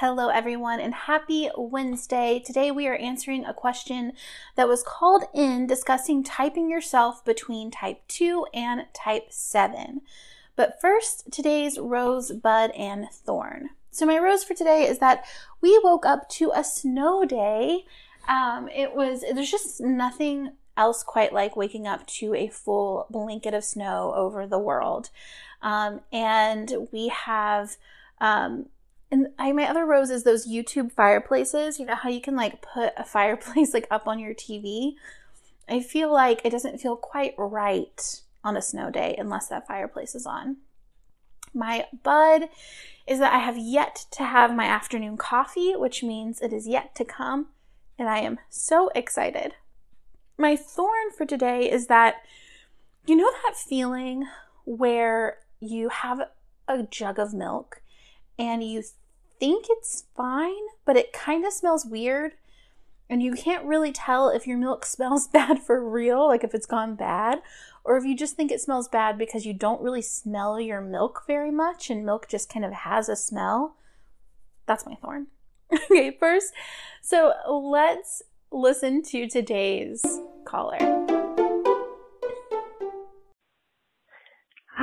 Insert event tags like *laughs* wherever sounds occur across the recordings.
Hello, everyone, and happy Wednesday. Today we are answering a question that was called in discussing typing yourself between type 2 and type 7. But first, today's rose, bud, and thorn. So, my rose for today is that we woke up to a snow day. Um, it was, there's just nothing else quite like waking up to a full blanket of snow over the world. Um, and we have, um, and I, my other rose is those YouTube fireplaces. You know how you can like put a *laughs* fireplace like up on your TV? I feel like it doesn't feel quite right on a snow day unless that fireplace is on. My bud is that I have yet to have my afternoon coffee, which means it is yet to come, and I am so excited. My thorn for today is that you know that feeling where you have a jug of milk and you think it's fine, but it kind of smells weird. And you can't really tell if your milk *laughs* smells bad for real, like if it's gone bad, or if you just think it smells bad because you don't really smell your milk very much and milk just kind of has a smell. That's my thorn. *laughs* okay, first, so let's listen to today's caller.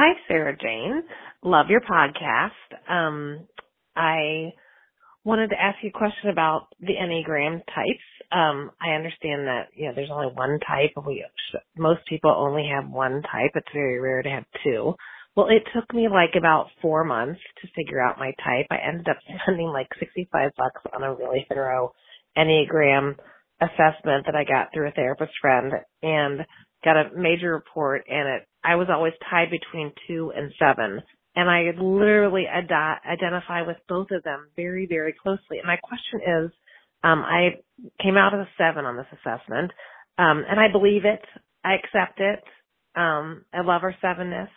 Hi, Sarah Jane. Love your podcast. Um, I wanted to ask you a question about the Enneagram types. Um, I understand that, you know, there's only one type. We, most people only have one type. It's very rare to have two. Well, it took me like about four months to figure out my type. I ended up *laughs* spending like 65 bucks on a really thorough Enneagram assessment that I got through a therapist friend and got a major report and it, I was always tied between two and seven and I literally ad- identify with both of them very, very closely. And my question is, um, I came out of a seven on this assessment, um, and I believe it. I accept it. Um, I love our sevenness,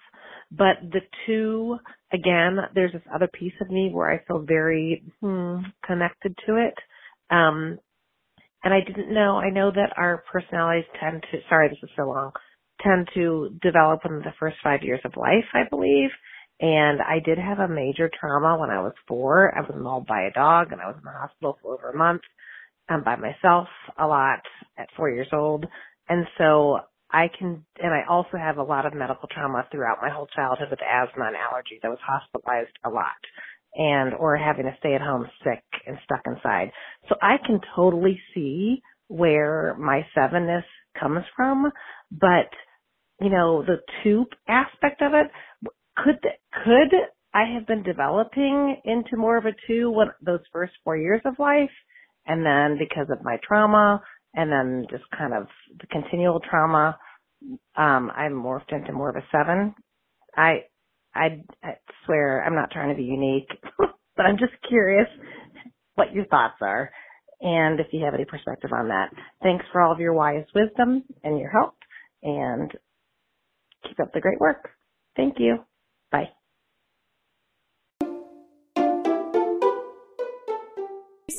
but the two, again, there's this other piece of me where I feel very hmm, connected to it. Um, and I didn't know. I know that our personalities tend to. Sorry, this is so long. Tend to develop in the first five years of life, I believe. And I did have a major trauma when I was four. I was mauled by a dog and I was in the hospital for over a month um, by myself a lot at four years old. And so I can, and I also have a lot of medical trauma throughout my whole childhood with asthma and allergies. I was hospitalized a lot and, or having to stay at home sick and stuck inside. So I can totally see where my sevenness comes from, but you know, the two aspect of it, could could I have been developing into more of a two when those first four years of life, and then because of my trauma, and then just kind of the continual trauma, um, I morphed into more of a seven. I, I, I swear I'm not trying to be unique, *laughs* but I'm just curious what your thoughts are, and if you have any perspective on that. Thanks for all of your wise wisdom and your help, and keep up the great work. Thank you. Bye.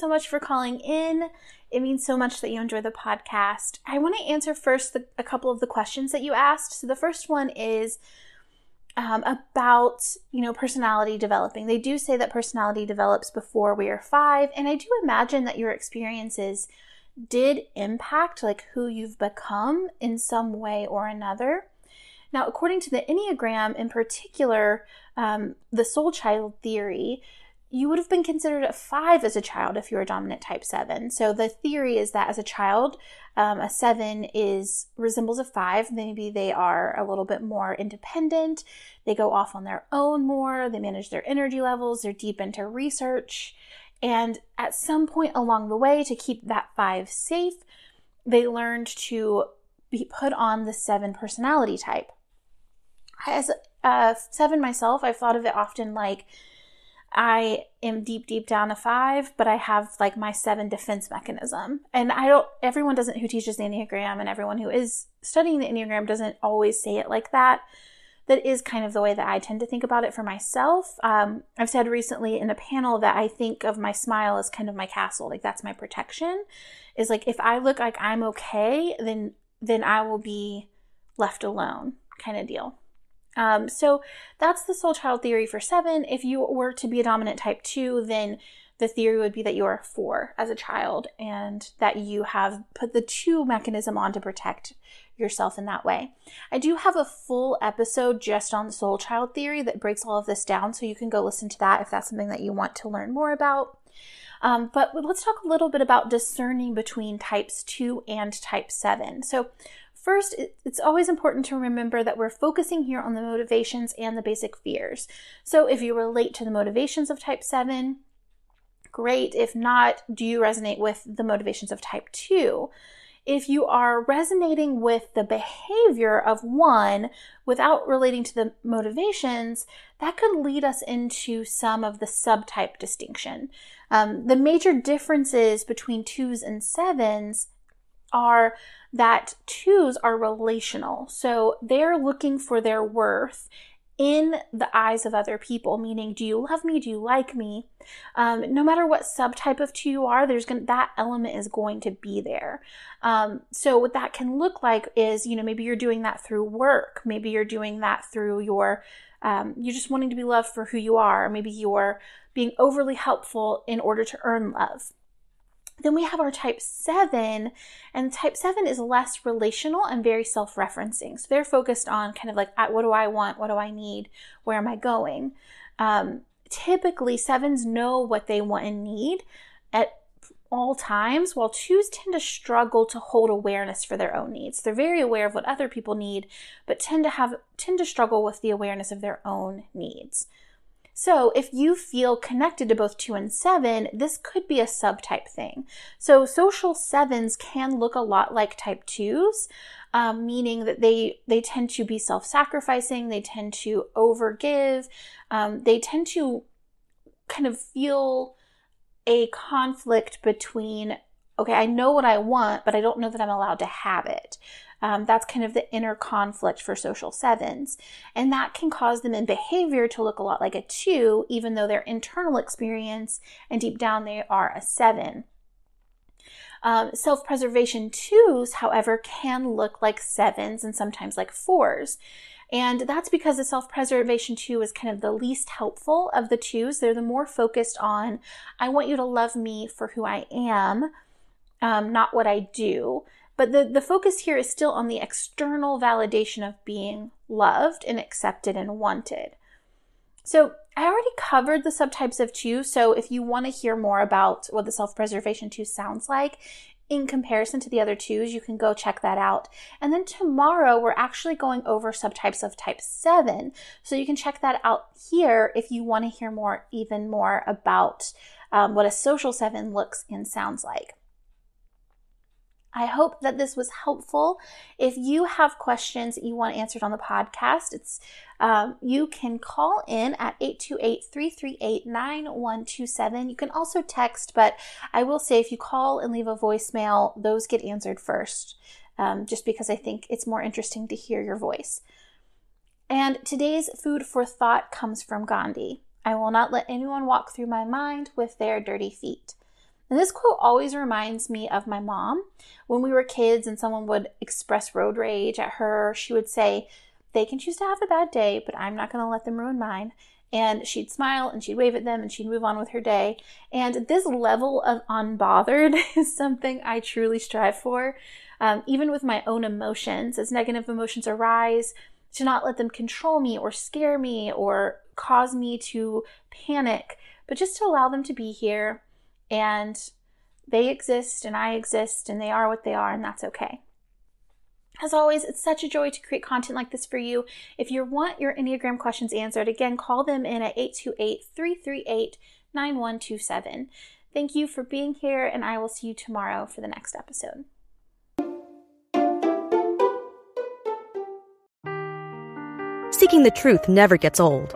so much for calling in. It means so much that you enjoy the podcast. I want to answer first the, a couple of the questions that you asked. So the first one is um, about you know personality developing. They do say that personality develops before we are five, and I do imagine that your experiences did impact like who you've become in some way or another. Now, according to the Enneagram, in particular, um, the soul child theory, you would have been considered a five as a child if you were dominant type seven. So the theory is that as a child, um, a seven is resembles a five. Maybe they are a little bit more independent. They go off on their own more. They manage their energy levels. They're deep into research. And at some point along the way, to keep that five safe, they learned to be put on the seven personality type. As a seven myself, I've thought of it often like I am deep, deep down a five, but I have like my seven defense mechanism. And I don't, everyone doesn't who teaches the Enneagram and everyone who is studying the Enneagram doesn't always say it like that. That is kind of the way that I tend to think about it for myself. Um, I've said recently in a panel that I think of my smile as kind of my castle, like that's my protection. Is like if I look like I'm okay, then then I will be left alone, kind of deal. Um, so that's the soul child theory for seven. If you were to be a dominant type two, then the theory would be that you are four as a child and that you have put the two mechanism on to protect yourself in that way. I do have a full episode just on soul child theory that breaks all of this down, so you can go listen to that if that's something that you want to learn more about. Um, but let's talk a little bit about discerning between types 2 and type 7. So, First, it's always important to remember that we're focusing here on the motivations and the basic fears. So if you relate to the motivations of type 7, great. If not, do you resonate with the motivations of type 2? If you are resonating with the behavior of one without relating to the motivations, that could lead us into some of the subtype distinction. Um, the major differences between twos and sevens are that twos are relational. So they're looking for their worth in the eyes of other people, meaning, do you love me? Do you like me? Um, no matter what subtype of two you are, there's going that element is going to be there. Um, so what that can look like is, you know, maybe you're doing that through work. Maybe you're doing that through your, um, you're just wanting to be loved for who you are. Maybe you're being overly helpful in order to earn love. Then we have our type 7, and type 7 is less relational and very self referencing. So they're focused on kind of like, what do I want? What do I need? Where am I going? Um, typically, sevens know what they want and need at all times, while twos tend to struggle to hold awareness for their own needs. They're very aware of what other people need, but tend to have tend to struggle with the awareness of their own needs. So if you feel connected to both two and seven, this could be a subtype thing. So social sevens can look a lot like type twos, um, meaning that they they tend to be self-sacrificing, they tend to overgive, um, they tend to kind of feel a conflict between okay, I know what I want, but I don't know that I'm allowed to have it. Um, that's kind of the inner conflict for social sevens. And that can cause them in behavior to look a lot like a two, even though their internal experience and deep down they are a seven. Um, Self preservation twos, however, can look like sevens and sometimes like fours. And that's because the self preservation two is kind of the least helpful of the twos. They're the more focused on, I want you to love me for who I am, um, not what I do. But the, the focus here is still on the external validation of being loved and accepted and wanted. So I already covered the subtypes of two. So if you want to hear more about what the self preservation two sounds like in comparison to the other twos, you can go check that out. And then tomorrow, we're actually going over subtypes of type seven. So you can check that out here if you want to hear more, even more about um, what a social seven looks and sounds like. I hope that this was helpful. If you have questions you want answered on the podcast, it's um, you can call in at 828-338-9127. You can also text, but I will say if you call and leave a voicemail, those get answered first, um, just because I think it's more interesting to hear your voice. And today's food for thought comes from Gandhi. I will not let anyone walk through my mind with their dirty feet. And this quote always reminds me of my mom. When we were kids and someone would express road rage at her, she would say, They can choose to have a bad day, but I'm not going to let them ruin mine. And she'd smile and she'd wave at them and she'd move on with her day. And this level of unbothered *laughs* is something I truly strive for. Um, even with my own emotions, as negative emotions arise, to not let them control me or scare me or cause me to panic, but just to allow them to be here and they exist and I exist and they are what they are, and that's okay. As always, it's such a joy to create content like this for you. If you want your Enneagram questions answered, again, call them in at 828 338 9127. Thank you for being here, and I will see you tomorrow for the next episode. seeking the truth never gets old.